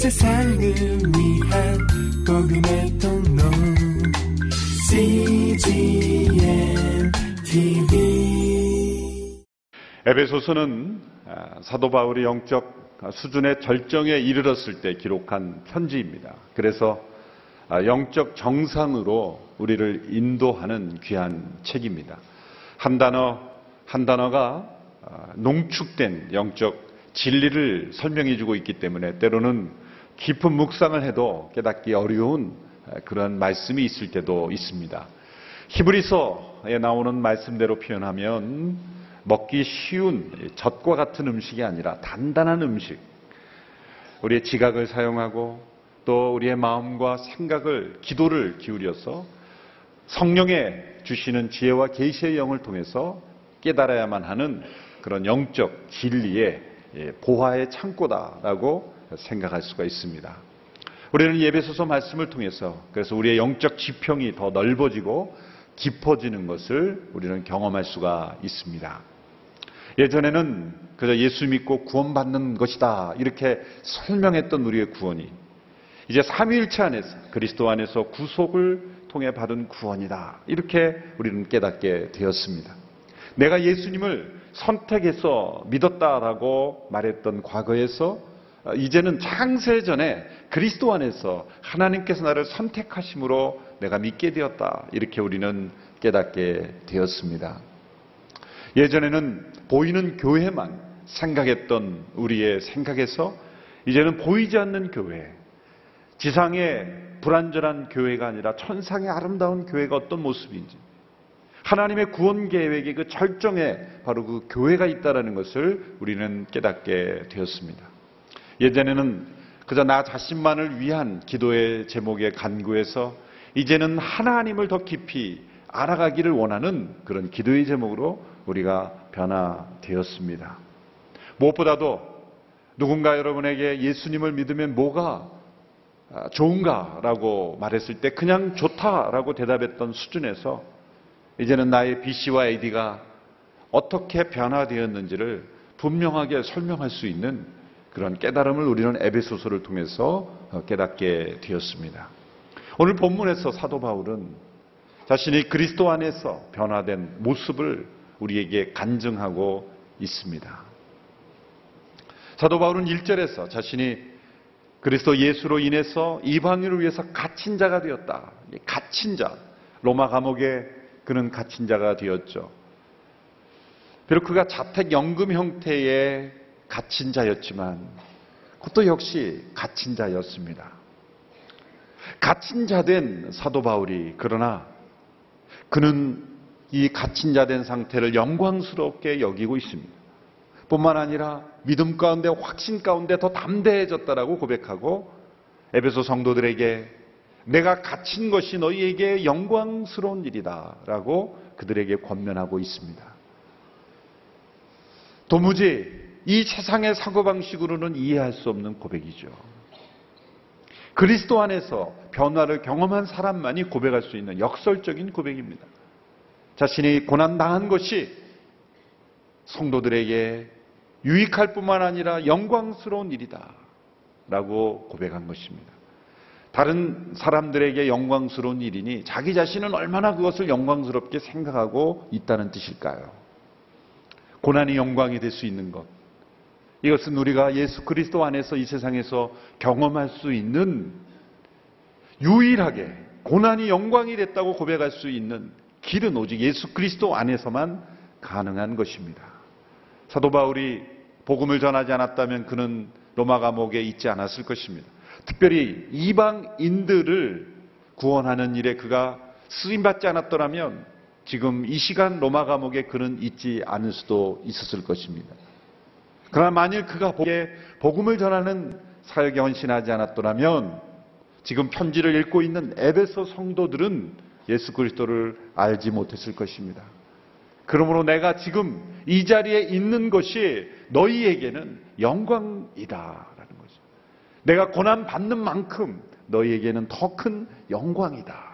세상을 위한 복음의 통로 CGM TV 에베소서는 아, 사도 바울이 영적 수준의 절정에 이르렀을 때 기록한 편지입니다. 그래서 아, 영적 정상으로 우리를 인도하는 귀한 책입니다. 한 단어 한 단어가 아, 농축된 영적 진리를 설명해 주고 있기 때문에 때로는 깊은 묵상을 해도 깨닫기 어려운 그런 말씀이 있을 때도 있습니다. 히브리서에 나오는 말씀대로 표현하면 먹기 쉬운 젖과 같은 음식이 아니라 단단한 음식. 우리의 지각을 사용하고 또 우리의 마음과 생각을 기도를 기울여서 성령의 주시는 지혜와 계시의 영을 통해서 깨달아야만 하는 그런 영적 진리의 예, 보화의 창고다라고 생각할 수가 있습니다. 우리는 예배소서 말씀을 통해서 그래서 우리의 영적 지평이 더 넓어지고 깊어지는 것을 우리는 경험할 수가 있습니다. 예전에는 그저 예수 믿고 구원받는 것이다 이렇게 설명했던 우리의 구원이 이제 삼위일체 안에서 그리스도 안에서 구속을 통해 받은 구원이다 이렇게 우리는 깨닫게 되었습니다. 내가 예수님을 선택해서 믿었다라고 말했던 과거에서 이제는 창세전에 그리스도 안에서 하나님께서 나를 선택하심으로 내가 믿게 되었다. 이렇게 우리는 깨닫게 되었습니다. 예전에는 보이는 교회만 생각했던 우리의 생각에서 이제는 보이지 않는 교회, 지상의 불완전한 교회가 아니라 천상의 아름다운 교회가 어떤 모습인지, 하나님의 구원 계획의 그 절정에 바로 그 교회가 있다라는 것을 우리는 깨닫게 되었습니다. 예전에는 그저 나 자신만을 위한 기도의 제목에 간구해서 이제는 하나님을 더 깊이 알아가기를 원하는 그런 기도의 제목으로 우리가 변화되었습니다. 무엇보다도 누군가 여러분에게 예수님을 믿으면 뭐가 좋은가라고 말했을 때 그냥 좋다라고 대답했던 수준에서 이제는 나의 BC와 AD가 어떻게 변화되었는지를 분명하게 설명할 수 있는 그런 깨달음을 우리는 에베소서를 통해서 깨닫게 되었습니다. 오늘 본문에서 사도 바울은 자신이 그리스도 안에서 변화된 모습을 우리에게 간증하고 있습니다. 사도 바울은 1절에서 자신이 그리스도 예수로 인해서 이방인을 위해서 갇힌 자가 되었다. 갇힌 자. 로마 감옥에 그는 갇힌 자가 되었죠. 비록 그가 자택 연금 형태의 갇힌 자였지만 그것도 역시 갇힌 자였습니다. 갇힌 자 된 사도 바울이 그러나 그는 이 갇힌 자 된 상태를 영광스럽게 여기고 있습니다. 뿐만 아니라 믿음 가운데 확신 가운데 더 담대해졌다라고 고백하고 에베소 성도들에게 내가 갇힌 것이 너희에게 영광스러운 일이다. 라고 그들에게 권면하고 있습니다. 도무지 이 세상의 사고방식으로는 이해할 수 없는 고백이죠. 그리스도 안에서 변화를 경험한 사람만이 고백할 수 있는 역설적인 고백입니다. 자신이 고난당한 것이 성도들에게 유익할 뿐만 아니라 영광스러운 일이다. 라고 고백한 것입니다. 다른 사람들에게 영광스러운 일이니 자기 자신은 얼마나 그것을 영광스럽게 생각하고 있다는 뜻일까요? 고난이 영광이 될 수 있는 것. 이것은 우리가 예수 그리스도 안에서 이 세상에서 경험할 수 있는 유일하게 고난이 영광이 됐다고 고백할 수 있는 길은 오직 예수 그리스도 안에서만 가능한 것입니다. 사도 바울이 복음을 전하지 않았다면 그는 로마 감옥에 있지 않았을 것입니다. 특별히 이방인들을 구원하는 일에 그가 쓰임받지 않았더라면 지금 이 시간 로마 감옥에 그는 있지 않을 수도 있었을 것입니다. 그러나 만일 그가 복음을 전하는 사역에 헌신하지 않았더라면 지금 편지를 읽고 있는 에베소 성도들은 예수 그리스도를 알지 못했을 것입니다. 그러므로 내가 지금 이 자리에 있는 것이 너희에게는 영광이다. 내가 고난 받는 만큼 너희에게는 더 큰 영광이다.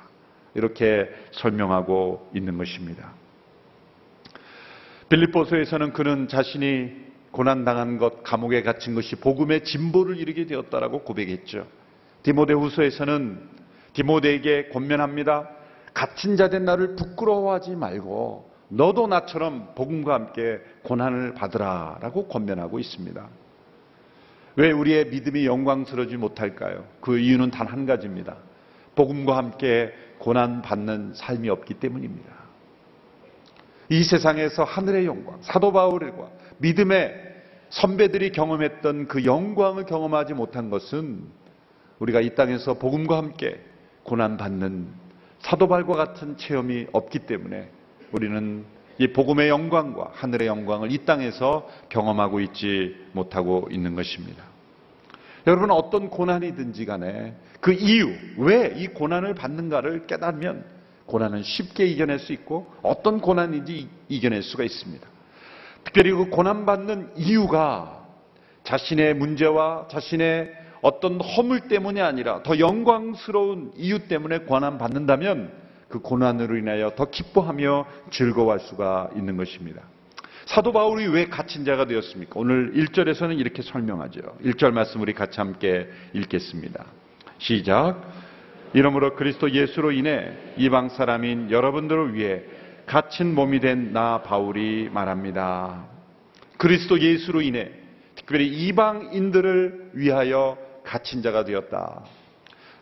이렇게 설명하고 있는 것입니다. 빌립보서에서는 그는 자신이 고난당한 것, 감옥에 갇힌 것이 복음의 진보를 이루게 되었다라고 고백했죠. 디모데 후서에서는 디모데에게 권면합니다. 갇힌 자 된 나를 부끄러워하지 말고 너도 나처럼 복음과 함께 고난을 받으라라고 권면하고 있습니다. 왜 우리의 믿음이 영광스러지 못할까요? 그 이유는 단 한 가지입니다. 복음과 함께 고난 받는 삶이 없기 때문입니다. 이 세상에서 하늘의 영광, 사도 바울과 믿음의 선배들이 경험했던 그 영광을 경험하지 못한 것은 우리가 이 땅에서 복음과 함께 고난 받는 사도 바울과 같은 체험이 없기 때문에 우리는 이 복음의 영광과 하늘의 영광을 이 땅에서 경험하고 있지 못하고 있는 것입니다. 여러분 어떤 고난이든지 간에 그 이유, 왜 이 고난을 받는가를 깨달으면 고난은 쉽게 이겨낼 수 있고 어떤 고난인지 이겨낼 수가 있습니다. 특별히 그 고난받는 이유가 자신의 문제와 자신의 어떤 허물 때문이 아니라 더 영광스러운 이유 때문에 고난받는다면 그 고난으로 인하여 더 기뻐하며 즐거워할 수가 있는 것입니다. 사도 바울이 왜 갇힌 자가 되었습니까? 오늘 1절에서는 이렇게 설명하죠. 1절 말씀 우리 같이 함께 읽겠습니다. 시작. 이러므로 그리스도 예수로 인해 이방 사람인 여러분들을 위해 갇힌 몸이 된 나 바울이 말합니다. 그리스도 예수로 인해 특별히 이방인들을 위하여 갇힌 자가 되었다.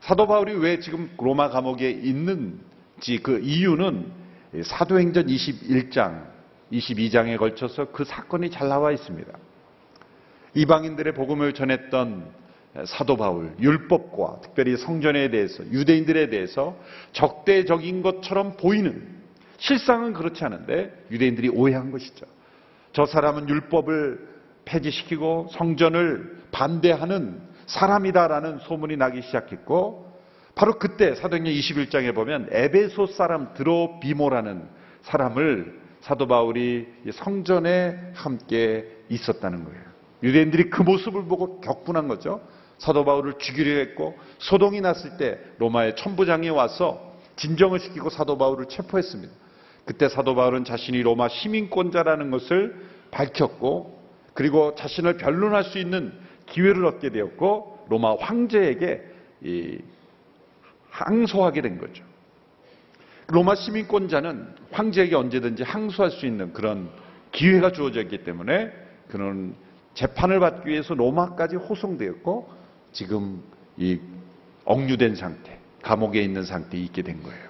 사도 바울이 왜 지금 로마 감옥에 있는지 그 이유는 사도행전 21장, 22장에 걸쳐서 그 사건이 잘 나와 있습니다. 이방인들의 복음을 전했던 사도 바울, 율법과 특별히 성전에 대해서, 유대인들에 대해서 적대적인 것처럼 보이는 실상은 그렇지 않은데 유대인들이 오해한 것이죠. 저 사람은 율법을 폐지시키고 성전을 반대하는 사람이다라는 소문이 나기 시작했고 바로 그때 사도행전 21장에 보면 에베소 사람 드로비모라는 사람을 사도 바울이 성전에 함께 있었다는 거예요. 유대인들이 그 모습을 보고 격분한 거죠. 사도 바울을 죽이려 했고 소동이 났을 때 로마의 천부장이 와서 진정을 시키고 사도 바울을 체포했습니다. 그때 사도 바울은 자신이 로마 시민권자라는 것을 밝혔고 그리고 자신을 변론할 수 있는 기회를 얻게 되었고 로마 황제에게 항소하게 된 거죠. 로마 시민권자는 황제에게 언제든지 항소할 수 있는 그런 기회가 주어졌기 때문에 그는 재판을 받기 위해서 로마까지 호송되었고 지금 이 억류된 상태, 감옥에 있는 상태에 있게 된 거예요.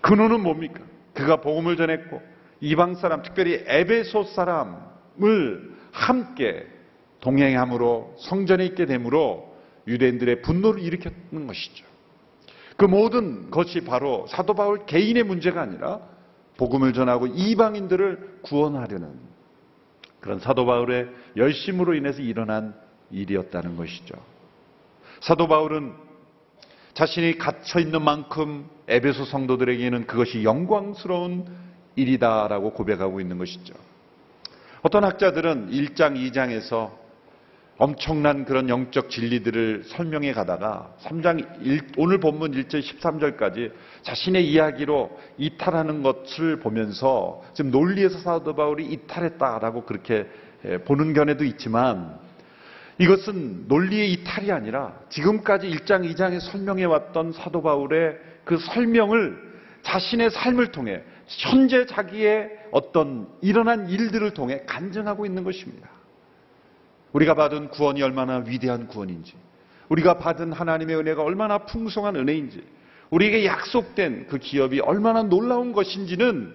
근원은 뭡니까? 그가 복음을 전했고 이방 사람, 특별히 에베소 사람을 함께 동행함으로 성전에 있게 되므로 유대인들의 분노를 일으켰는 것이죠. 그 모든 것이 바로 사도 바울 개인의 문제가 아니라 복음을 전하고 이방인들을 구원하려는 그런 사도 바울의 열심으로 인해서 일어난 일이었다는 것이죠. 사도 바울은 자신이 갇혀 있는 만큼 에베소 성도들에게는 그것이 영광스러운 일이다라고 고백하고 있는 것이죠. 어떤 학자들은 1장, 2장에서 엄청난 그런 영적 진리들을 설명해 가다가 3장 1, 오늘 본문 1절 13절까지 자신의 이야기로 이탈하는 것을 보면서 지금 논리에서 사도 바울이 이탈했다라고 그렇게 보는 견해도 있지만 이것은 논리의 이탈이 아니라 지금까지 1장, 2장에 설명해 왔던 사도 바울의 그 설명을 자신의 삶을 통해 현재 자기의 어떤 일어난 일들을 통해 간증하고 있는 것입니다. 우리가 받은 구원이 얼마나 위대한 구원인지, 우리가 받은 하나님의 은혜가 얼마나 풍성한 은혜인지, 우리에게 약속된 그 기업이 얼마나 놀라운 것인지는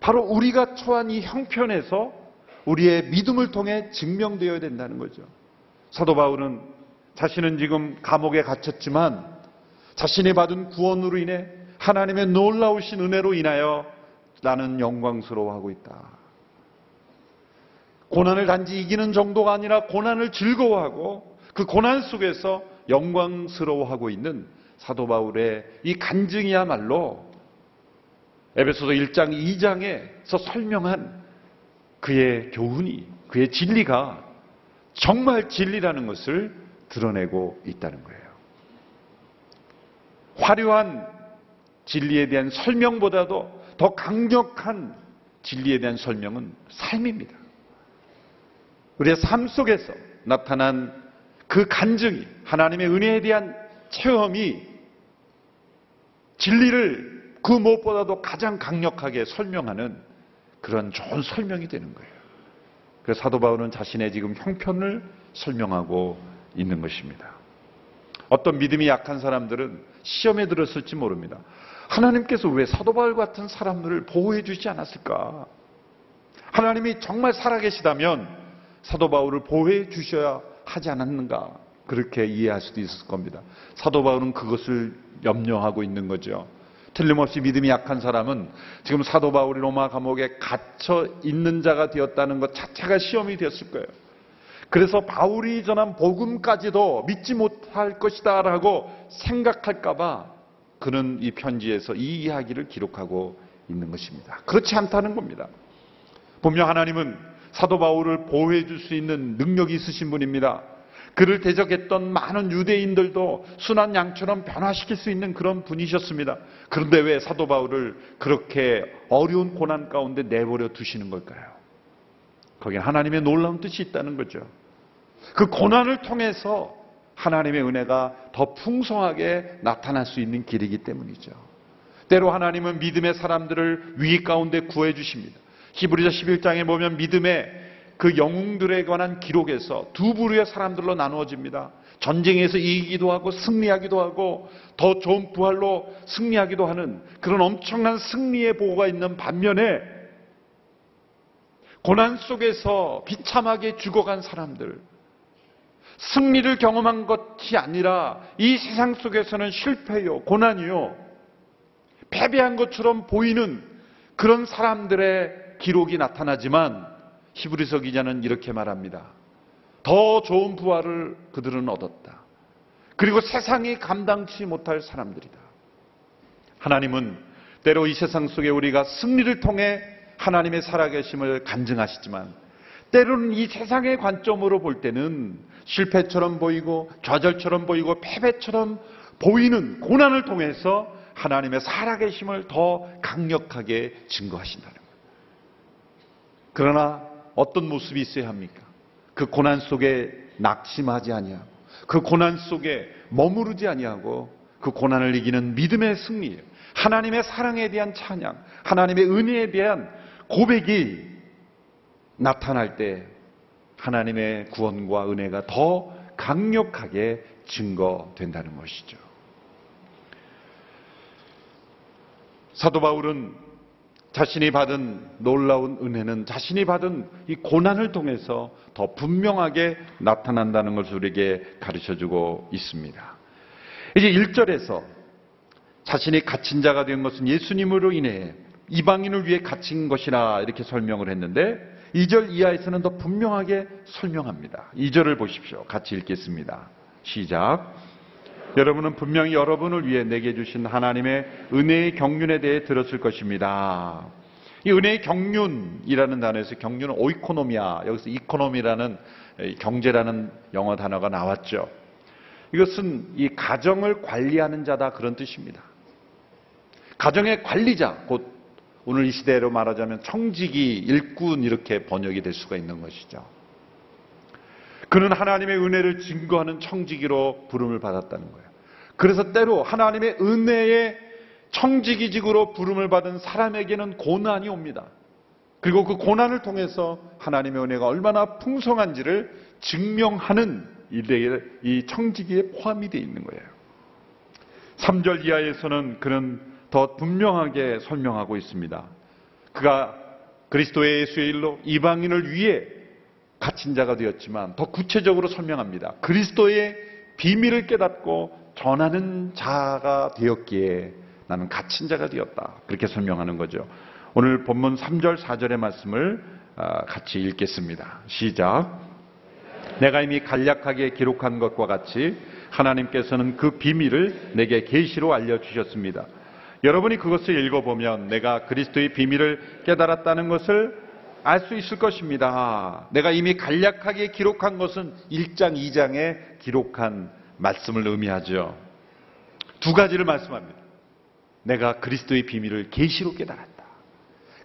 바로 우리가 처한 이 형편에서 우리의 믿음을 통해 증명되어야 된다는 거죠. 사도 바울은 자신은 지금 감옥에 갇혔지만 자신이 받은 구원으로 인해 하나님의 놀라우신 은혜로 인하여 나는 영광스러워하고 있다. 고난을 단지 이기는 정도가 아니라 고난을 즐거워하고 그 고난 속에서 영광스러워하고 있는 사도 바울의 이 간증이야말로 에베소서 1장, 2장에서 설명한 그의 교훈이, 그의 진리가 정말 진리라는 것을 드러내고 있다는 거예요. 화려한 진리에 대한 설명보다도 더 강력한 진리에 대한 설명은 삶입니다. 우리의 삶 속에서 나타난 그 간증이 하나님의 은혜에 대한 체험이 진리를 그 무엇보다도 가장 강력하게 설명하는 그런 좋은 설명이 되는 거예요. 그래서 사도 바울은 자신의 지금 형편을 설명하고 있는 것입니다. 어떤 믿음이 약한 사람들은 시험에 들었을지 모릅니다. 하나님께서 왜 사도 바울 같은 사람들을 보호해 주지 않았을까? 하나님이 정말 살아계시다면 사도 바울을 보호해 주셔야 하지 않았는가? 그렇게 이해할 수도 있을 겁니다. 사도 바울은 그것을 염려하고 있는 거죠. 틀림없이 믿음이 약한 사람은 지금 사도 바울이 로마 감옥에 갇혀 있는 자가 되었다는 것 자체가 시험이 되었을 거예요. 그래서 바울이 전한 복음까지도 믿지 못할 것이다라고 생각할까봐 그는 이 편지에서 이 이야기를 기록하고 있는 것입니다. 그렇지 않다는 겁니다. 분명 하나님은 사도 바울을 보호해 줄 수 있는 능력이 있으신 분입니다. 그를 대적했던 많은 유대인들도 순한 양처럼 변화시킬 수 있는 그런 분이셨습니다. 그런데 왜 사도 바울을 그렇게 어려운 고난 가운데 내버려 두시는 걸까요? 거기에 하나님의 놀라운 뜻이 있다는 거죠. 그 고난을 통해서 하나님의 은혜가 더 풍성하게 나타날 수 있는 길이기 때문이죠. 때로 하나님은 믿음의 사람들을 위기 가운데 구해 주십니다. 히브리서 11장에 보면 믿음의 그 영웅들에 관한 기록에서 두 부류의 사람들로 나누어집니다. 전쟁에서 이기기도 하고 승리하기도 하고 더 좋은 부활로 승리하기도 하는 그런 엄청난 승리의 보고가 있는 반면에 고난 속에서 비참하게 죽어간 사람들, 승리를 경험한 것이 아니라 이 세상 속에서는 실패요, 고난이요, 패배한 것처럼 보이는 그런 사람들의 기록이 나타나지만 히브리서 기자는 이렇게 말합니다. 더 좋은 부활을 그들은 얻었다. 그리고 세상이 감당치 못할 사람들이다. 하나님은 때로 이 세상 속에 우리가 승리를 통해 하나님의 살아계심을 간증하시지만 때로는 이 세상의 관점으로 볼 때는 실패처럼 보이고 좌절처럼 보이고 패배처럼 보이는 고난을 통해서 하나님의 살아계심을 더 강력하게 증거하신다는 거예요. 그러나 어떤 모습이 있어야 합니까? 그 고난 속에 낙심하지 아니하고 그 고난 속에 머무르지 아니하고 그 고난을 이기는 믿음의 승리예요. 하나님의 사랑에 대한 찬양, 하나님의 은혜에 대한 고백이 나타날 때 하나님의 구원과 은혜가 더 강력하게 증거된다는 것이죠. 사도 바울은 자신이 받은 놀라운 은혜는 자신이 받은 이 고난을 통해서 더 분명하게 나타난다는 것을 우리에게 가르쳐 주고 있습니다. 이제 1절에서 자신이 갇힌 자가 된 것은 예수님으로 인해 이방인을 위해 갇힌 것이라 이렇게 설명을 했는데 2절 이하에서는 더 분명하게 설명합니다. 2절을 보십시오. 같이 읽겠습니다. 시작. 여러분은 분명히 여러분을 위해 내게 주신 하나님의 은혜의 경륜에 대해 들었을 것입니다. 이 은혜의 경륜이라는 단어에서 경륜은 오이코노미아, 여기서 이코노미라는 경제라는 영어 단어가 나왔죠. 이것은 이 가정을 관리하는 자다 그런 뜻입니다. 가정의 관리자, 곧 오늘 이 시대로 말하자면 청지기, 일꾼 이렇게 번역이 될 수가 있는 것이죠. 그는 하나님의 은혜를 증거하는 청지기로 부름을 받았다는 거예요. 그래서 때로 하나님의 은혜의 청지기직으로 부름을 받은 사람에게는 고난이 옵니다. 그리고 그 고난을 통해서 하나님의 은혜가 얼마나 풍성한지를 증명하는 이 청지기에 포함이 되어 있는 거예요. 3절 이하에서는 그는 더 분명하게 설명하고 있습니다. 그가 그리스도의 예수의 일로 이방인을 위해 갇힌 자가 되었지만 더 구체적으로 설명합니다. 그리스도의 비밀을 깨닫고 전하는 자가 되었기에 나는 갇힌 자가 되었다. 그렇게 설명하는 거죠. 오늘 본문 3절, 4절의 말씀을 아, 같이 읽겠습니다. 시작. 내가 이미 간략하게 기록한 것과 같이 하나님께서는 그 비밀을 내게 계시로 알려주셨습니다. 여러분이 그것을 읽어보면 내가 그리스도의 비밀을 깨달았다는 것을 알 수 있을 것입니다. 내가 이미 간략하게 기록한 것은 1장, 2장에 기록한 말씀을 의미하죠. 두 가지를 말씀합니다. 내가 그리스도의 비밀을 계시로 깨달았다.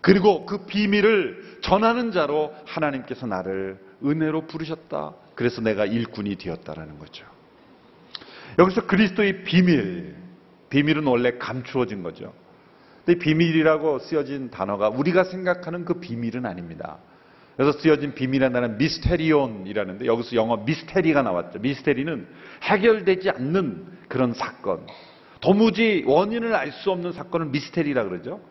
그리고 그 비밀을 전하는 자로 하나님께서 나를 은혜로 부르셨다. 그래서 내가 일꾼이 되었다라는 거죠. 여기서 그리스도의 비밀, 비밀은 원래 감추어진 거죠. 근데 비밀이라고 쓰여진 단어가 우리가 생각하는 그 비밀은 아닙니다. 그래서 쓰여진 비밀이라는 단어는 미스테리온이라는데 여기서 영어 미스테리가 나왔죠. 미스테리는 해결되지 않는 그런 사건. 도무지 원인을 알 수 없는 사건을 미스테리라 그러죠.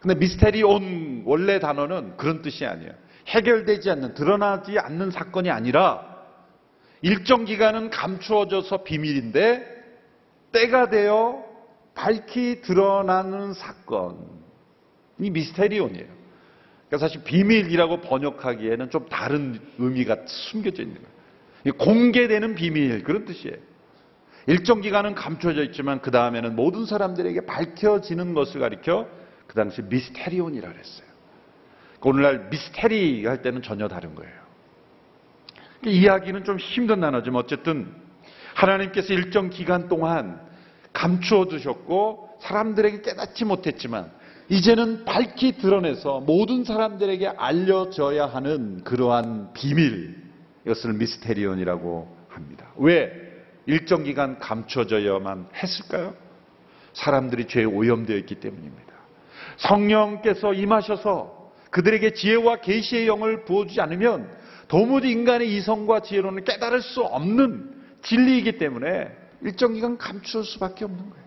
근데 미스테리온 원래 단어는 그런 뜻이 아니에요. 해결되지 않는, 드러나지 않는 사건이 아니라 일정 기간은 감추어져서 비밀인데 때가 되어 밝히 드러나는 사건이 미스테리온이에요. 그러니까 사실 비밀이라고 번역하기에는 좀 다른 의미가 숨겨져 있는 거예요. 공개되는 비밀 그런 뜻이에요. 일정 기간은 감춰져 있지만 그 다음에는 모든 사람들에게 밝혀지는 것을 가리켜 그 당시 미스테리온이라 그랬어요. 오늘날 미스테리 할 때는 전혀 다른 거예요. 이야기는 좀 힘든 단어지만 어쨌든 하나님께서 일정 기간 동안 감추어 두셨고 사람들에게 깨닫지 못했지만 이제는 밝히 드러내서 모든 사람들에게 알려져야 하는 그러한 비밀 이것을 미스테리온이라고 합니다. 왜 일정 기간 감춰져야만 했을까요? 사람들이 죄에 오염되어 있기 때문입니다. 성령께서 임하셔서 그들에게 지혜와 계시의 영을 부어주지 않으면 도무지 인간의 이성과 지혜로는 깨달을 수 없는 진리이기 때문에 일정 기간 감출 수밖에 없는 거예요.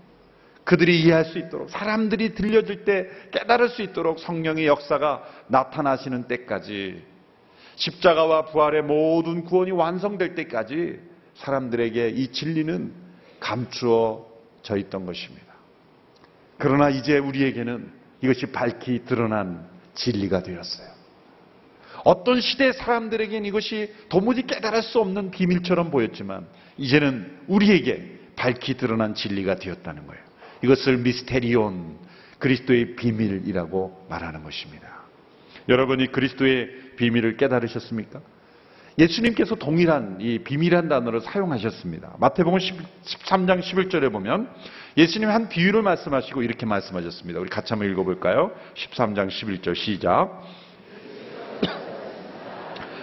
그들이 이해할 수 있도록 사람들이 들려줄 때 깨달을 수 있도록 성령의 역사가 나타나시는 때까지 십자가와 부활의 모든 구원이 완성될 때까지 사람들에게 이 진리는 감추어져 있던 것입니다. 그러나 이제 우리에게는 이것이 밝히 드러난 진리가 되었어요. 어떤 시대 사람들에게는 이것이 도무지 깨달을 수 없는 비밀처럼 보였지만 이제는 우리에게 밝히 드러난 진리가 되었다는 거예요. 이것을 미스테리온, 그리스도의 비밀이라고 말하는 것입니다. 여러분이 그리스도의 비밀을 깨달으셨습니까? 예수님께서 동일한 이 비밀한 단어를 사용하셨습니다. 마태복음 13장 11절에 보면 예수님 한 비유를 말씀하시고 이렇게 말씀하셨습니다. 우리 같이 한번 읽어볼까요? 13장 11절 시작.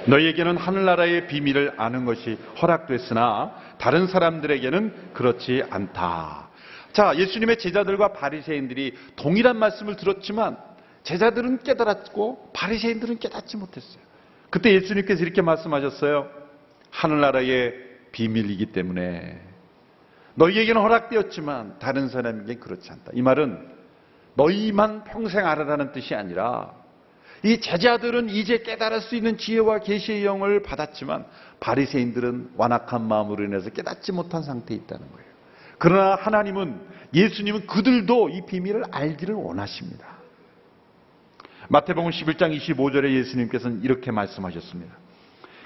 너희에게는 하늘나라의 비밀을 아는 것이 허락됐으나 다른 사람들에게는 그렇지 않다. 자, 예수님의 제자들과 바리새인들이 동일한 말씀을 들었지만 제자들은 깨달았고 바리새인들은 깨닫지 못했어요. 그때 예수님께서 이렇게 말씀하셨어요. 하늘나라의 비밀이기 때문에 너희에게는 허락되었지만 다른 사람에게 그렇지 않다. 이 말은 너희만 평생 알아라는 뜻이 아니라 이 제자들은 이제 깨달을 수 있는 지혜와 계시의 영을 받았지만 바리새인들은 완악한 마음으로 인해서 깨닫지 못한 상태에 있다는 거예요. 그러나 하나님은 예수님은 그들도 이 비밀을 알기를 원하십니다. 마태복음 11장 25절에 예수님께서는 이렇게 말씀하셨습니다.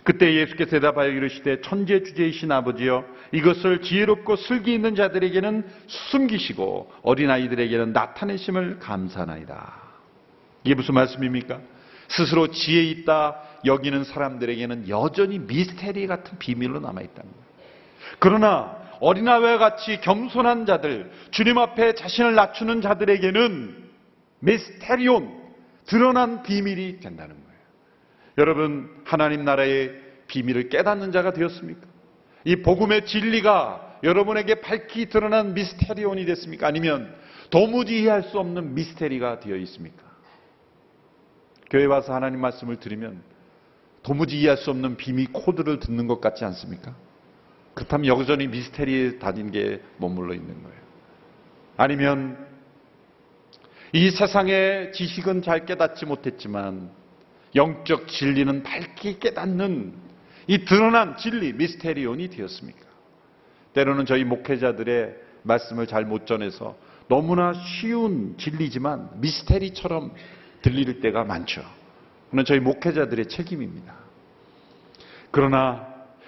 그때 예수께서 대답하여 이르시되 천재 주제이신 아버지여 이것을 지혜롭고 슬기 있는 자들에게는 숨기시고 어린아이들에게는 나타내심을 감사나이다. 이게 무슨 말씀입니까? 스스로 지혜 있다 여기는 사람들에게는 여전히 미스테리 같은 비밀로 남아있다는 거예요. 그러나 어린아이와 같이 겸손한 자들, 주님 앞에 자신을 낮추는 자들에게는 미스테리온, 드러난 비밀이 된다는 거예요. 여러분, 하나님 나라의 비밀을 깨닫는 자가 되었습니까? 이 복음의 진리가 여러분에게 밝히 드러난 미스테리온이 됐습니까? 아니면 도무지 이해할 수 없는 미스테리가 되어 있습니까? 교회 와서 하나님 말씀을 들으면 도무지 이해할 수 없는 비밀 코드를 듣는 것 같지 않습니까? 그렇다면 여전히 미스테리에 다닌 게 머물러 있는 거예요. 아니면 이 세상의 지식은 잘 깨닫지 못했지만 영적 진리는 밝게 깨닫는 이 드러난 진리, 미스테리온이 되었습니까? 때로는 저희 목회자들의 말씀을 잘 못 전해서 너무나 쉬운 진리지만 미스테리처럼 들릴 때가 많죠. 그는 저희 목회자들의 책임입니다. 그러나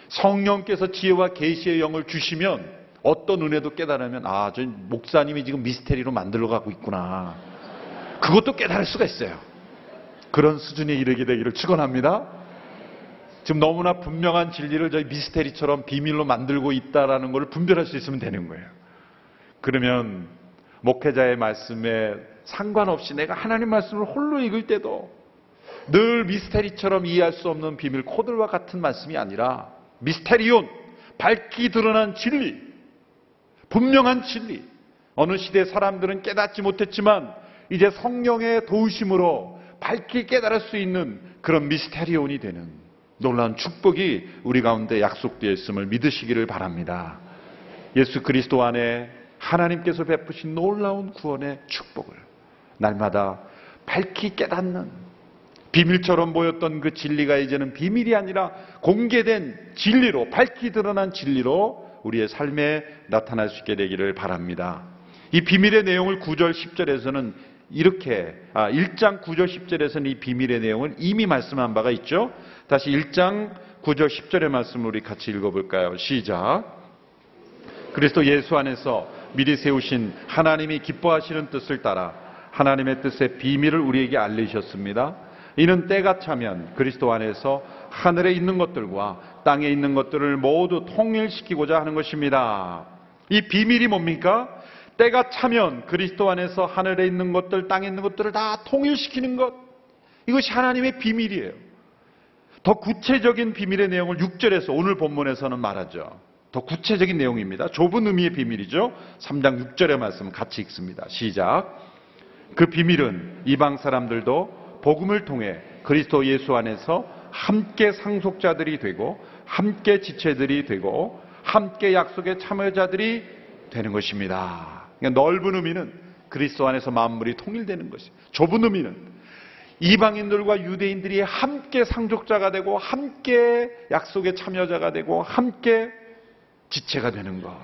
성령께서 지혜와 계시의 영을 주시면 어떤 은혜도 깨달으면 아, 저 목사님이 지금 미스테리로 만들어 가고 있구나. 그것도 깨달을 수가 있어요. 그런 수준에 이르게 되기를 축원합니다. 지금 너무나 분명한 진리를 저희 미스테리처럼 비밀로 만들고 있다라는 것을 분별할 수 있으면 되는 거예요. 그러면 목회자의 말씀에 상관없이 내가 하나님 말씀을 홀로 읽을 때도 늘 미스테리처럼 이해할 수 없는 비밀 코드와 같은 말씀이 아니라 미스테리온, 밝기 드러난 진리, 분명한 진리. 어느 시대 사람들은 깨닫지 못했지만 이제 성령의 도우심으로 밝히 깨달을 수 있는 그런 미스테리온이 되는 놀라운 축복이 우리 가운데 약속되어 있음을 믿으시기를 바랍니다. 예수 그리스도 안에 하나님께서 베푸신 놀라운 구원의 축복을 날마다 밝히 깨닫는 비밀처럼 보였던 그 진리가 이제는 비밀이 아니라 공개된 진리로 밝히 드러난 진리로 우리의 삶에 나타날 수 있게 되기를 바랍니다. 이 비밀의 내용을 9절 10절에서는 이렇게 아 1장 9절 10절에서는 이 비밀의 내용을 이미 말씀한 바가 있죠. 다시 1장 9절 10절의 말씀을 우리 같이 읽어볼까요? 시작. 그리스도 예수 안에서 미리 세우신 하나님이 기뻐하시는 뜻을 따라 하나님의 뜻의 비밀을 우리에게 알리셨습니다. 이는 때가 차면 그리스도 안에서 하늘에 있는 것들과 땅에 있는 것들을 모두 통일시키고자 하는 것입니다. 이 비밀이 뭡니까? 때가 차면 그리스도 안에서 하늘에 있는 것들, 땅에 있는 것들을 다 통일시키는 것. 이것이 하나님의 비밀이에요. 더 구체적인 비밀의 내용을 6절에서 오늘 본문에서는 말하죠. 더 구체적인 내용입니다. 좁은 의미의 비밀이죠. 3장 6절의 말씀 같이 읽습니다. 시작. 그 비밀은 이방 사람들도 복음을 통해 그리스도 예수 안에서 함께 상속자들이 되고 함께 지체들이 되고 함께 약속의 참여자들이 되는 것입니다. 그러니까 넓은 의미는 그리스도 안에서 만물이 통일되는 것이. 좁은 의미는 이방인들과 유대인들이 함께 상속자가 되고 함께 약속의 참여자가 되고 함께 지체가 되는 것.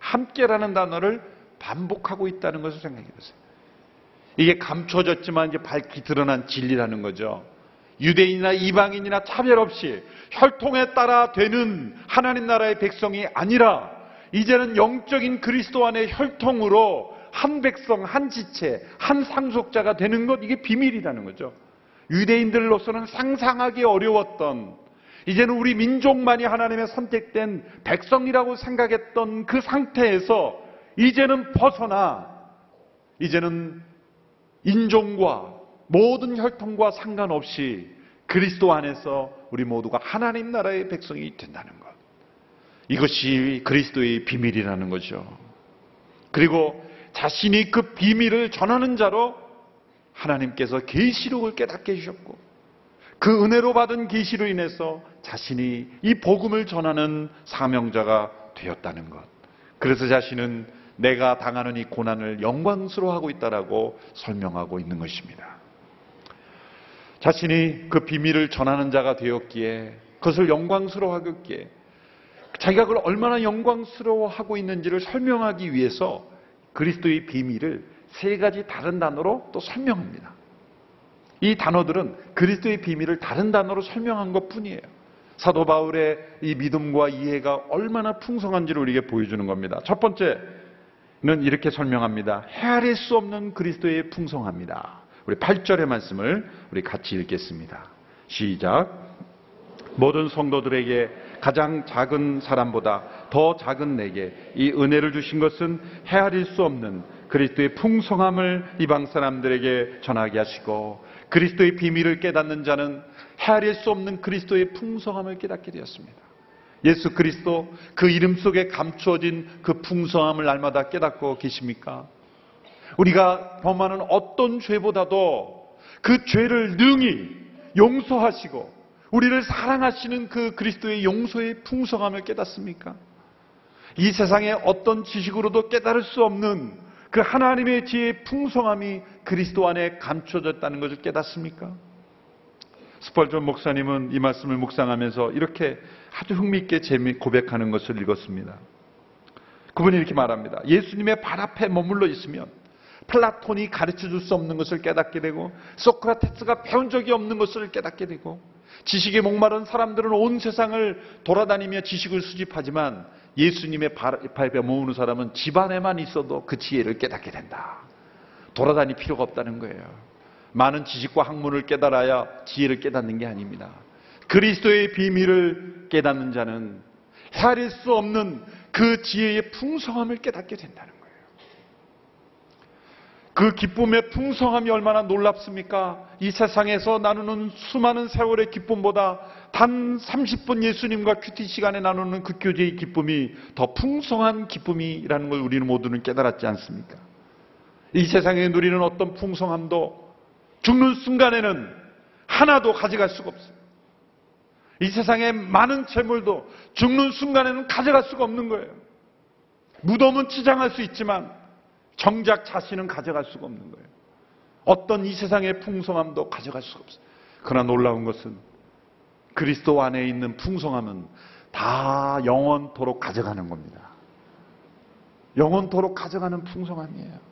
함께라는 단어를 반복하고 있다는 것을 생각해 보세요. 이게 감춰졌지만 이제 밝히 드러난 진리라는 거죠. 유대인이나 이방인이나 차별 없이 혈통에 따라 되는 하나님 나라의 백성이 아니라 이제는 영적인 그리스도 안의 혈통으로 한 백성, 한 지체, 한 상속자가 되는 것 이게 비밀이라는 거죠. 유대인들로서는 상상하기 어려웠던 이제는 우리 민족만이 하나님의 선택된 백성이라고 생각했던 그 상태에서 이제는 벗어나 이제는 인종과 모든 혈통과 상관없이 그리스도 안에서 우리 모두가 하나님 나라의 백성이 된다는 것. 이것이 그리스도의 비밀이라는 거죠. 그리고 자신이 그 비밀을 전하는 자로 하나님께서 계시록을 깨닫게 해주셨고 그 은혜로 받은 계시로 인해서 자신이 이 복음을 전하는 사명자가 되었다는 것. 그래서 자신은 내가 당하는 이 고난을 영광스러워하고 있다라고 설명하고 있는 것입니다. 자신이 그 비밀을 전하는 자가 되었기에 그것을 영광스러워하기에 자기가 그걸 얼마나 영광스러워하고 있는지를 설명하기 위해서 그리스도의 비밀을 세 가지 다른 단어로 또 설명합니다. 이 단어들은 그리스도의 비밀을 다른 단어로 설명한 것 뿐이에요. 사도 바울의 이 믿음과 이해가 얼마나 풍성한지를 우리에게 보여주는 겁니다. 첫 번째 는 이렇게 설명합니다. 헤아릴 수 없는 그리스도의 풍성합니다. 우리 8절의 말씀을 우리 같이 읽겠습니다. 시작. 모든 성도들에게 가장 작은 사람보다 더 작은 내게 이 은혜를 주신 것은 헤아릴 수 없는 그리스도의 풍성함을 이방 사람들에게 전하게 하시고 그리스도의 비밀을 깨닫는 자는 헤아릴 수 없는 그리스도의 풍성함을 깨닫게 되었습니다. 예수 그리스도 그 이름 속에 감추어진 그 풍성함을 날마다 깨닫고 계십니까? 우리가 범하는 어떤 죄보다도 그 죄를 능히 용서하시고 우리를 사랑하시는 그 그리스도의 용서의 풍성함을 깨닫습니까? 이 세상의 어떤 지식으로도 깨달을 수 없는 그 하나님의 지혜의 풍성함이 그리스도 안에 감춰졌다는 것을 깨닫습니까? 스펄전 목사님은 이 말씀을 묵상하면서 이렇게 아주 흥미있게 재미 고백하는 것을 읽었습니다. 그분이 이렇게 말합니다. 예수님의 발 앞에 머물러 있으면 플라톤이 가르쳐 줄 수 없는 것을 깨닫게 되고 소크라테스가 배운 적이 없는 것을 깨닫게 되고 지식에 목마른 사람들은 온 세상을 돌아다니며 지식을 수집하지만 예수님의 발에 모으는 사람은 집안에만 있어도 그 지혜를 깨닫게 된다. 돌아다닐 필요가 없다는 거예요. 많은 지식과 학문을 깨달아야 지혜를 깨닫는 게 아닙니다. 그리스도의 비밀을 깨닫는 자는 헤아릴 수 없는 그 지혜의 풍성함을 깨닫게 된다는 거예요. 그 기쁨의 풍성함이 얼마나 놀랍습니까? 이 세상에서 나누는 수많은 세월의 기쁨보다 단 30분 예수님과 큐티 시간에 나누는 그 교제의 기쁨이 더 풍성한 기쁨이라는 걸 우리는 모두는 깨달았지 않습니까? 이 세상에 누리는 어떤 풍성함도 죽는 순간에는 하나도 가져갈 수가 없어요. 이 세상의 많은 재물도 죽는 순간에는 가져갈 수가 없는 거예요. 무덤은 치장할 수 있지만 정작 자신은 가져갈 수가 없는 거예요. 어떤 이 세상의 풍성함도 가져갈 수가 없어요. 그러나 놀라운 것은 그리스도 안에 있는 풍성함은 다 영원토록 가져가는 겁니다. 영원토록 가져가는 풍성함이에요.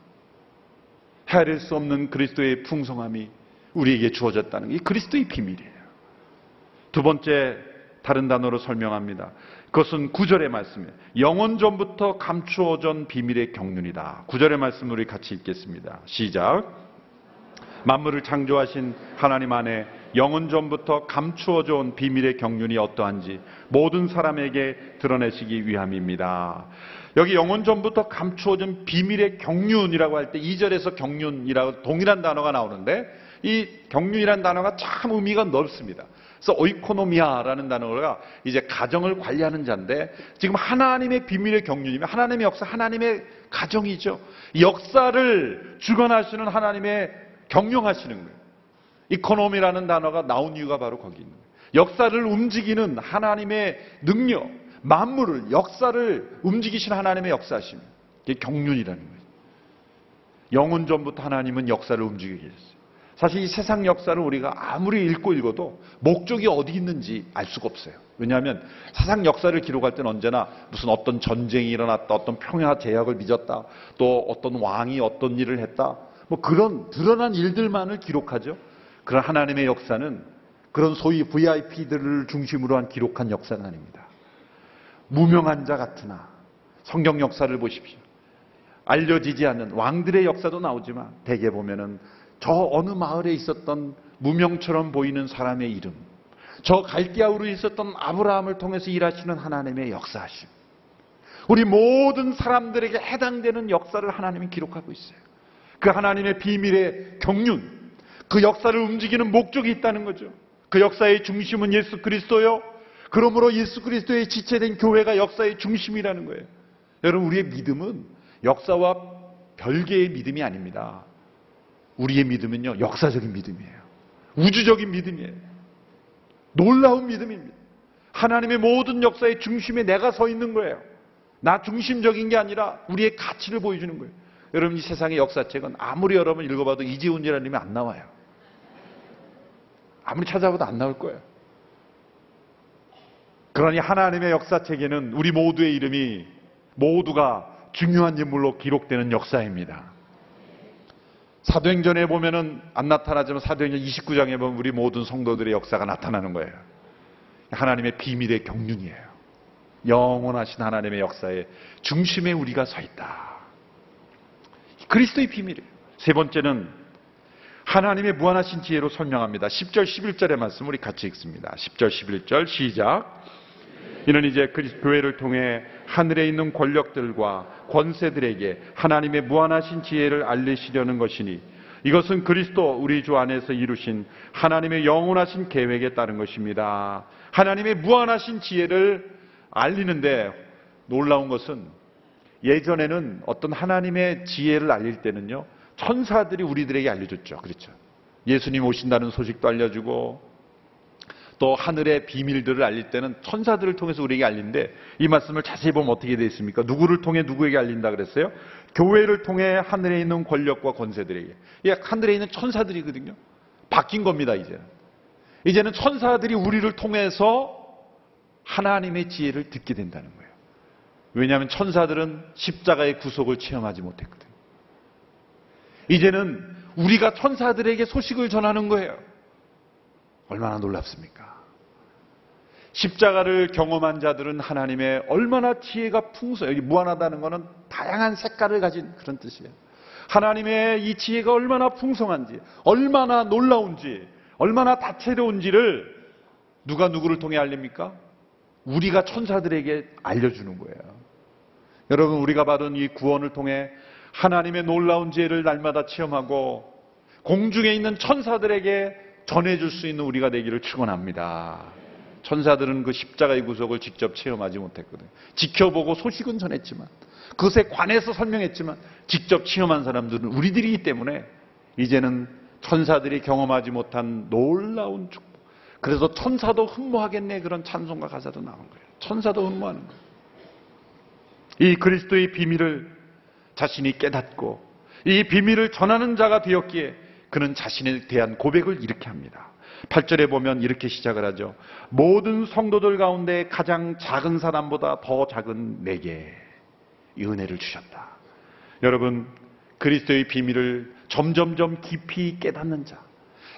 헤아릴 수 없는 그리스도의 풍성함이 우리에게 주어졌다는 게 그리스도의 비밀이에요. 두 번째 다른 단어로 설명합니다. 그것은 구절의 말씀이에요. 영원 전부터 감추어진 비밀의 경륜이다. 구절의 말씀 우리 같이 읽겠습니다. 시작. 만물을 창조하신 하나님 안에 영원 전부터 감추어져 온 비밀의 경륜이 어떠한지 모든 사람에게 드러내시기 위함입니다. 여기 영원 전부터 감추어진 비밀의 경륜이라고 할 때 2절에서 경륜이라고 동일한 단어가 나오는데 이 경륜이라는 단어가 참 의미가 넓습니다. 그래서 οἰκονομία라는 단어가 이제 가정을 관리하는 자인데 지금 하나님의 비밀의 경륜이면 하나님의 역사, 하나님의 가정이죠. 역사를 주관하시는 하나님의 경영하시는 거예요. economy라는 단어가 나온 이유가 바로 거기 있는 거예요. 역사를 움직이는 하나님의 능력, 만물을, 역사를 움직이신 하나님의 역사하심. 이게 경륜이라는 거예요. 영혼 전부터 하나님은 역사를 움직이게 했어요. 사실 이 세상 역사를 우리가 아무리 읽고 읽어도 목적이 어디 있는지 알 수가 없어요. 왜냐하면 세상 역사를 기록할 때는 언제나 무슨 어떤 전쟁이 일어났다, 어떤 평화 제약을 빚었다, 또 어떤 왕이 어떤 일을 했다, 뭐 그런 드러난 일들만을 기록하죠. 그런 하나님의 역사는 그런 소위 VIP들을 중심으로 한 기록한 역사는 아닙니다. 무명한 자 같으나 성경 역사를 보십시오. 알려지지 않는 왕들의 역사도 나오지만 대개 보면은 저 어느 마을에 있었던 무명처럼 보이는 사람의 이름, 저 갈대아우로 있었던 아브라함을 통해서 일하시는 하나님의 역사하심. 우리 모든 사람들에게 해당되는 역사를 하나님이 기록하고 있어요. 그 하나님의 비밀의 경륜, 그 역사를 움직이는 목적이 있다는 거죠. 그 역사의 중심은 예수 그리스도요. 그러므로 예수 그리스도의 지체된 교회가 역사의 중심이라는 거예요. 여러분, 우리의 믿음은 역사와 별개의 믿음이 아닙니다. 우리의 믿음은요, 역사적인 믿음이에요. 우주적인 믿음이에요. 놀라운 믿음입니다. 하나님의 모든 역사의 중심에 내가 서 있는 거예요. 나 중심적인 게 아니라 우리의 가치를 보여주는 거예요. 여러분, 이 세상의 역사책은 아무리 여러분 읽어봐도 이지훈이라는 이름이 안 나와요. 아무리 찾아봐도 안 나올 거예요. 그러니 하나님의 역사책에는 우리 모두의 이름이 모두가 중요한 인물로 기록되는 역사입니다. 사도행전에 보면은 안 나타나지만 사도행전 29장에 보면 우리 모든 성도들의 역사가 나타나는 거예요. 하나님의 비밀의 경륜이에요. 영원하신 하나님의 역사의 중심에 우리가 서 있다. 그리스도의 비밀이에요. 세 번째는 하나님의 무한하신 지혜로 설명합니다. 10절, 11절의 말씀 우리 같이 읽습니다. 10절, 11절 시작. 이는 이제 그리스도 교회를 통해 하늘에 있는 권력들과 권세들에게 하나님의 무한하신 지혜를 알리시려는 것이니 이것은 그리스도 우리 주 안에서 이루신 하나님의 영원하신 계획에 따른 것입니다. 하나님의 무한하신 지혜를 알리는데 놀라운 것은 예전에는 어떤 하나님의 지혜를 알릴 때는요, 천사들이 우리들에게 알려줬죠. 그렇죠. 예수님 오신다는 소식도 알려주고, 또 하늘의 비밀들을 알릴 때는 천사들을 통해서 우리에게 알린데 이 말씀을 자세히 보면 어떻게 되어 있습니까? 누구를 통해 누구에게 알린다 그랬어요? 교회를 통해 하늘에 있는 권력과 권세들에게. 예, 하늘에 있는 천사들이거든요. 바뀐 겁니다, 이제는. 이제는 천사들이 우리를 통해서 하나님의 지혜를 듣게 된다는 거예요. 왜냐하면 천사들은 십자가의 구속을 체험하지 못했거든요. 이제는 우리가 천사들에게 소식을 전하는 거예요. 얼마나 놀랍습니까? 십자가를 경험한 자들은 하나님의 얼마나 지혜가 풍성, 여기 무한하다는 것은 다양한 색깔을 가진 그런 뜻이에요. 하나님의 이 지혜가 얼마나 풍성한지, 얼마나 놀라운지, 얼마나 다채로운지를 누가 누구를 통해 알립니까? 우리가 천사들에게 알려주는 거예요. 여러분, 우리가 받은 이 구원을 통해 하나님의 놀라운 지혜를 날마다 체험하고 공중에 있는 천사들에게 전해줄 수 있는 우리가 되기를 축원합니다. 천사들은 그 십자가의 구속을 직접 체험하지 못했거든요. 지켜보고 소식은 전했지만 그것에 관해서 설명했지만 직접 체험한 사람들은 우리들이기 때문에 이제는 천사들이 경험하지 못한 놀라운 축복. 그래서 천사도 흠모하겠네 그런 찬송과 가사도 나온 거예요. 천사도 흠모하는 거예요. 이 그리스도의 비밀을 자신이 깨닫고 이 비밀을 전하는 자가 되었기에 그는 자신에 대한 고백을 이렇게 합니다. 8절에 보면 이렇게 시작을 하죠. 모든 성도들 가운데 가장 작은 사람보다 더 작은 내게 이 은혜를 주셨다. 여러분, 그리스도의 비밀을 점점점 깊이 깨닫는 자,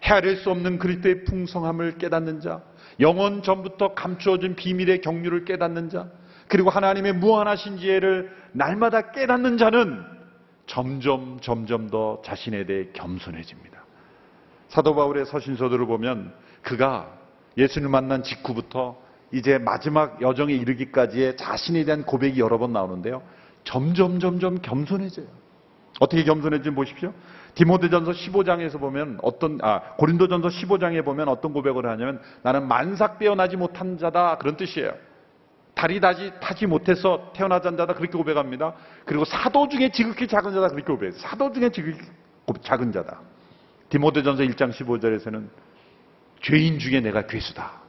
헤아릴 수 없는 그리스도의 풍성함을 깨닫는 자, 영원 전부터 감추어진 비밀의 경륜을 깨닫는 자, 그리고 하나님의 무한하신 지혜를 날마다 깨닫는 자는 점점 점점 더 자신에 대해 겸손해집니다. 사도 바울의 서신서들을 보면 그가 예수님 만난 직후부터 이제 마지막 여정에 이르기까지의 자신에 대한 고백이 여러 번 나오는데요. 점점 점점 겸손해져요. 어떻게 겸손해지면 보십시오. 디모데전서 15장에서 보면 어떤 아 고린도전서 15장에 보면 어떤 고백을 하냐면 나는 만삭되어 나지 못한 자다 그런 뜻이에요. 다리 다지 타지 못해서 태어나지 않은 자다 그렇게 고백합니다. 그리고 사도 중에 지극히 작은 자다 그렇게 고백해요. 사도 중에 지극히 작은 자다. 디모데전서 1장 15절에서는 죄인 중에 내가 괴수다.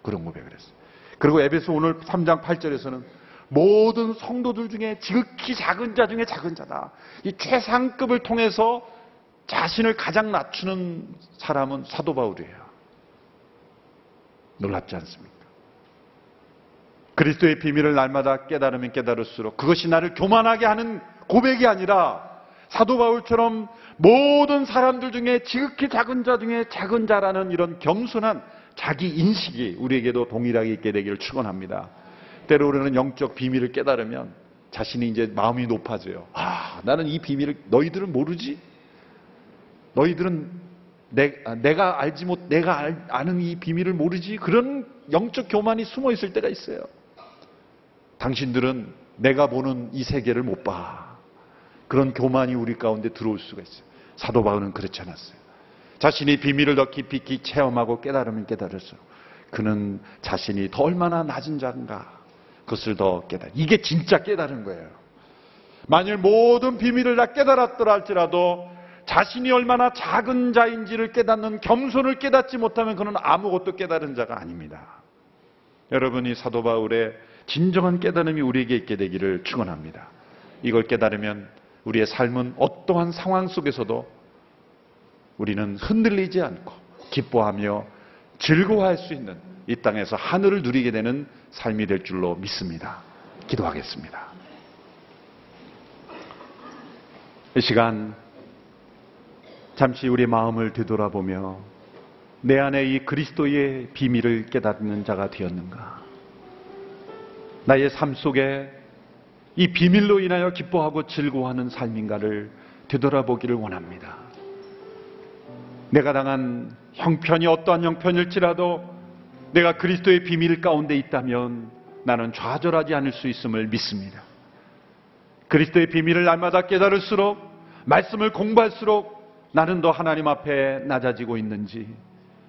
그런 고백을 했어요. 그리고 에베소 오늘 3장 8절에서는 모든 성도들 중에 지극히 작은 자 중에 작은 자다. 이 최상급을 통해서 자신을 가장 낮추는 사람은 사도 바울이에요. 놀랍지 않습니까? 그리스도의 비밀을 날마다 깨달으면 깨달을수록 그것이 나를 교만하게 하는 고백이 아니라 사도 바울처럼 모든 사람들 중에 지극히 작은 자 중에 작은 자라는 이런 겸손한 자기 인식이 우리에게도 동일하게 있게 되기를 축원합니다. 때로 우리는 영적 비밀을 깨달으면 자신이 이제 마음이 높아져요. 아, 나는 이 비밀을 너희들은 모르지? 너희들은 내, 가 알지 못, 내가 알, 아는 이 비밀을 모르지? 그런 영적 교만이 숨어 있을 때가 있어요. 당신들은 내가 보는 이 세계를 못 봐. 그런 교만이 우리 가운데 들어올 수가 있어요. 사도 바울은 그렇지 않았어요. 자신이 비밀을 더 깊이 체험하고 깨달으면 깨달을수록 그는 자신이 더 얼마나 낮은 자인가 그것을 더 깨달아. 이게 진짜 깨달은 거예요. 만일 모든 비밀을 다 깨달았더라 할지라도 자신이 얼마나 작은 자인지를 깨닫는 겸손을 깨닫지 못하면 그는 아무것도 깨달은 자가 아닙니다. 여러분이 사도 바울의 진정한 깨달음이 우리에게 있게 되기를 축원합니다. 이걸 깨달으면 우리의 삶은 어떠한 상황 속에서도 우리는 흔들리지 않고 기뻐하며 즐거워할 수 있는 이 땅에서 하늘을 누리게 되는 삶이 될 줄로 믿습니다. 기도하겠습니다. 이 시간 잠시 우리 마음을 되돌아보며 내 안에 이 그리스도의 비밀을 깨닫는 자가 되었는가? 나의 삶 속에 이 비밀로 인하여 기뻐하고 즐거워하는 삶인가를 되돌아보기를 원합니다. 내가 당한 형편이 어떠한 형편일지라도 내가 그리스도의 비밀 가운데 있다면 나는 좌절하지 않을 수 있음을 믿습니다. 그리스도의 비밀을 날마다 깨달을수록 말씀을 공부할수록 나는 더 하나님 앞에 낮아지고 있는지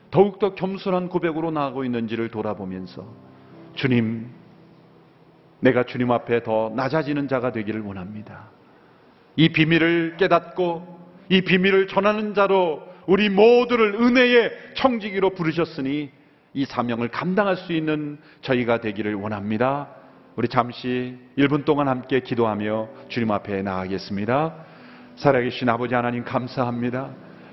더욱더 겸손한 고백으로 나아가고 있는지를 돌아보면서 주님 내가 주님 앞에 더 낮아지는 자가 되기를 원합니다. 이 비밀을 깨닫고 이 비밀을 전하는 자로 우리 모두를 은혜의 청지기로 부르셨으니 이 사명을 감당할 수 있는 저희가 되기를 원합니다. 우리 잠시 1분 동안 함께 기도하며 주님 앞에 나가겠습니다. 살아계신 아버지 하나님 감사합니다.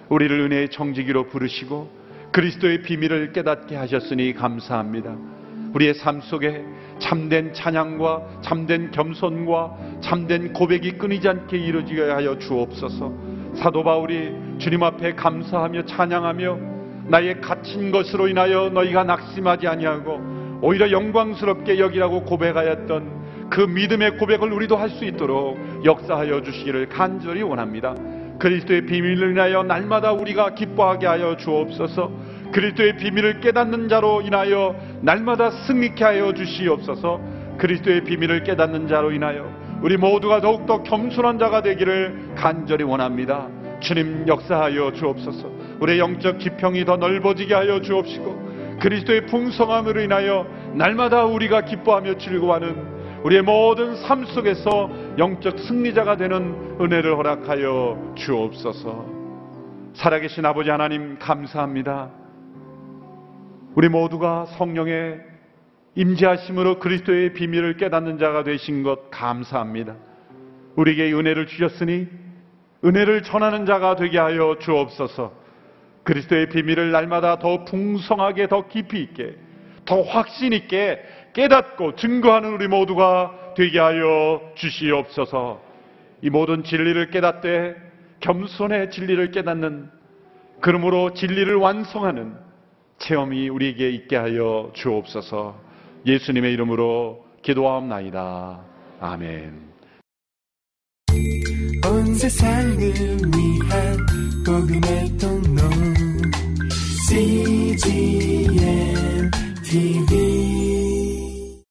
우리를 은혜의 청지기로 부르시고 그리스도의 비밀을 깨닫게 하셨으니 감사합니다. 우리의 삶 속에 참된 찬양과 참된 겸손과 참된 고백이 끊이지 않게 이루어지게 하여 주옵소서. 사도 바울이 주님 앞에 감사하며 찬양하며 나의 갇힌 것으로 인하여 너희가 낙심하지 아니하고 오히려 영광스럽게 여기라고 고백하였던 그 믿음의 고백을 우리도 할 수 있도록 역사하여 주시기를 간절히 원합니다. 그리스도의 비밀을 인하여 날마다 우리가 기뻐하게 하여 주옵소서. 그리스도의 비밀을 깨닫는 자로 인하여 날마다 승리케 하여 주시옵소서. 그리스도의 비밀을 깨닫는 자로 인하여 우리 모두가 더욱더 겸손한 자가 되기를 간절히 원합니다. 주님 역사하여 주옵소서. 우리의 영적 지평이 더 넓어지게 하여 주옵시고 그리스도의 풍성함으로 인하여 날마다 우리가 기뻐하며 즐거워하는 우리의 모든 삶 속에서 영적 승리자가 되는 은혜를 허락하여 주옵소서. 살아계신 아버지 하나님 감사합니다. 우리 모두가 성령의 임재하심으로 그리스도의 비밀을 깨닫는 자가 되신 것 감사합니다. 우리에게 은혜를 주셨으니 은혜를 전하는 자가 되게 하여 주옵소서. 그리스도의 비밀을 날마다 더 풍성하게 더 깊이 있게 더 확신 있게 깨닫고 증거하는 우리 모두가 되게 하여 주시옵소서. 이 모든 진리를 깨닫되 겸손의 진리를 깨닫는 그러므로 진리를 완성하는 체험이 우리에게 있게 하여 주옵소서. 예수님의 이름으로 기도하옵나이다. 아멘. 온 세상을 위한 복음의 통로 CGM TV